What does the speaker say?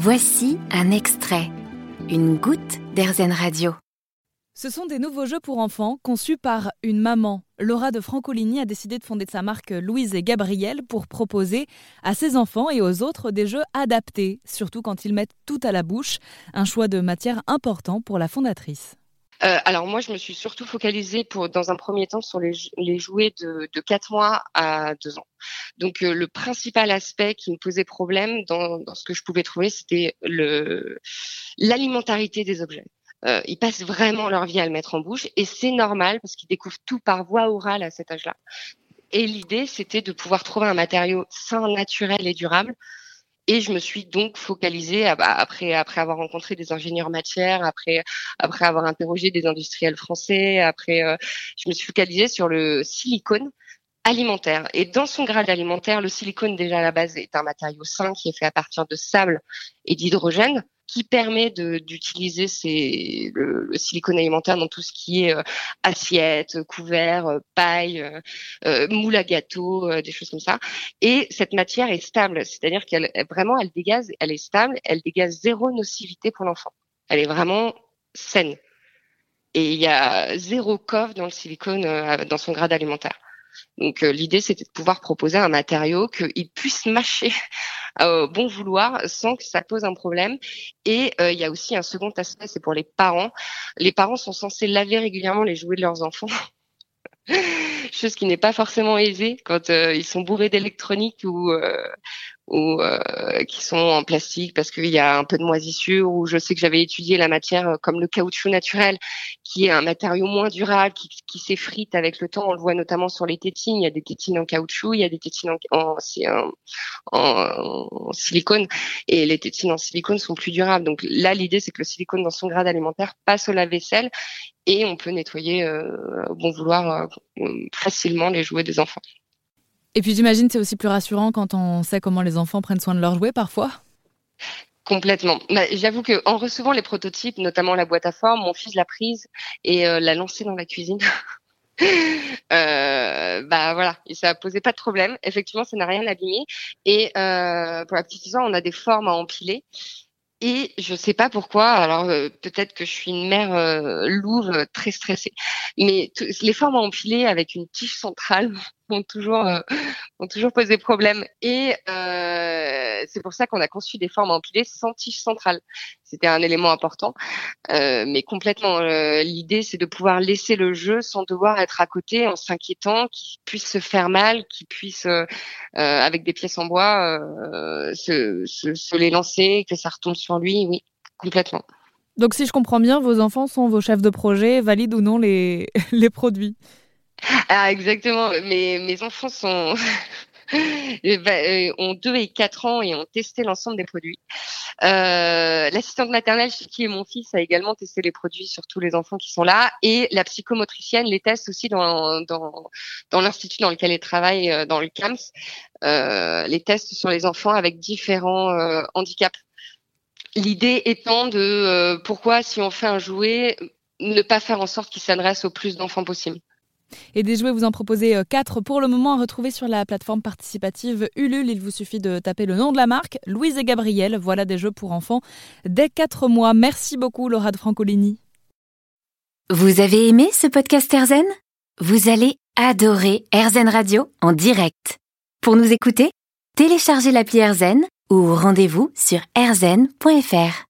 Voici un extrait, une goutte d'Airzen Radio. Ce sont des nouveaux jeux pour enfants conçus par une maman. Laura de Francolini a décidé de fonder sa marque Louise et Gabriel pour proposer à ses enfants et aux autres des jeux adaptés, surtout quand ils mettent tout à la bouche, un choix de matière important pour la fondatrice. Euh, alors moi, je me suis surtout focalisée pour, dans un premier temps sur les, les jouets de, de 4 mois à 2 ans. Donc euh, le principal aspect qui me posait problème dans, dans ce que je pouvais trouver, c'était l'alimentarité des objets. Euh, ils passent vraiment leur vie à le mettre en bouche et c'est normal parce qu'ils découvrent tout par voie orale à cet âge-là. Et l'idée, c'était de pouvoir trouver un matériau sain, naturel et durable et je me suis donc focalisée après après avoir rencontré des ingénieurs matières, après après avoir interrogé des industriels français, après euh, je me suis focalisée sur le silicone alimentaire. Et dans son grade alimentaire, le silicone déjà à la base est un matériau sain qui est fait à partir de sable et d'hydrogène qui permet d'utiliser le, le, silicone alimentaire dans tout ce qui est euh, assiette, couvert, euh, paille, euh, euh, moule à gâteau, des choses comme ça. Et cette matière est stable, c'est-à-dire qu'elle vraiment elle dégage, elle est stable, elle dégage zéro nocivité pour l'enfant. Elle est vraiment saine. Et il y a zéro coffre dans le silicone dans son grade alimentaire. Donc l'idée c'était de pouvoir proposer un matériau qu'il puisse mâcher euh, bon vouloir sans que ça pose un problème. Et euh, il y a aussi un second aspect, c'est pour les parents. Les parents sont censés laver régulièrement les jouets de leurs enfants. chose qui n'est pas forcément aisée quand euh, ils sont bourrés d'électronique ou ou euh, qui sont en plastique parce qu'il y a un peu de moisissure ou je sais que j'avais étudié la matière euh, comme le caoutchouc naturel qui est un matériau moins durable qui, s'effrite avec le temps. On le voit notamment sur les tétines. Il y a des tétines en caoutchouc il y a des tétines en, silicone. Et les tétines en silicone sont plus durables. Donc là l'idée c'est que le silicone dans son grade alimentaire passe au lave-vaisselle et on peut nettoyer euh, bon vouloir facilement les jouets des enfants. Et puis j'imagine c'est aussi plus rassurant quand on sait comment les enfants prennent soin de leurs jouets parfois. Complètement. Bah, J'avoue que en recevant les prototypes, notamment la boîte à forme, mon fils l'a prise et euh, l'a lancée dans la cuisine. euh, bah voilà, et ça posait pas de problème. Effectivement, ça n'a rien abîmé. Et euh, pour la petite histoire, on a des formes à empiler. Et je sais pas pourquoi. Alors peut-être que je suis une mère louve très stressée, mais les formes à empiler avec une tige centrale ont toujours euh, ont toujours posé problème. Et euh, c'est pour ça qu'on a conçu des formes empilées sans tige centrale. C'était un élément important, euh, mais complètement. Euh, l'idée, c'est de pouvoir laisser le jeu sans devoir être à côté en s'inquiétant qu'il puisse se faire mal, qu'il puisse, avec des pièces en bois, se les lancer, que ça retombe sur lui. Oui, complètement. Donc, si je comprends bien, vos enfants sont vos chefs de projet, valident ou non les, les produits ah, exactement. Mes, mes enfants sont euh, ont 2 et 4 ans et ont testé l'ensemble des produits. Euh, L'assistante maternelle qui est mon fils a également testé les produits sur tous les enfants qui sont là et la psychomotricienne les teste aussi dans, dans, l'institut dans lequel elle travaille, euh, dans le CAMS, les tests sur les enfants avec différents handicaps. L'idée étant de pourquoi si on fait un jouet, ne pas faire en sorte qu'il s'adresse au plus d'enfants possible. Et des jouets, vous en proposez 4 euh, pour le moment à retrouver sur la plateforme participative Ulule. Il vous suffit de taper le nom de la marque, Louise et Gabriel. Voilà des jeux pour enfants dès 4 mois. Merci beaucoup Laura de Francolini. Vous avez aimé ce podcast Erzen? Vous allez adorer Erzen Radio en direct. Pour nous écouter, téléchargez l'appli Erzen ou rendez-vous sur erzen.fr.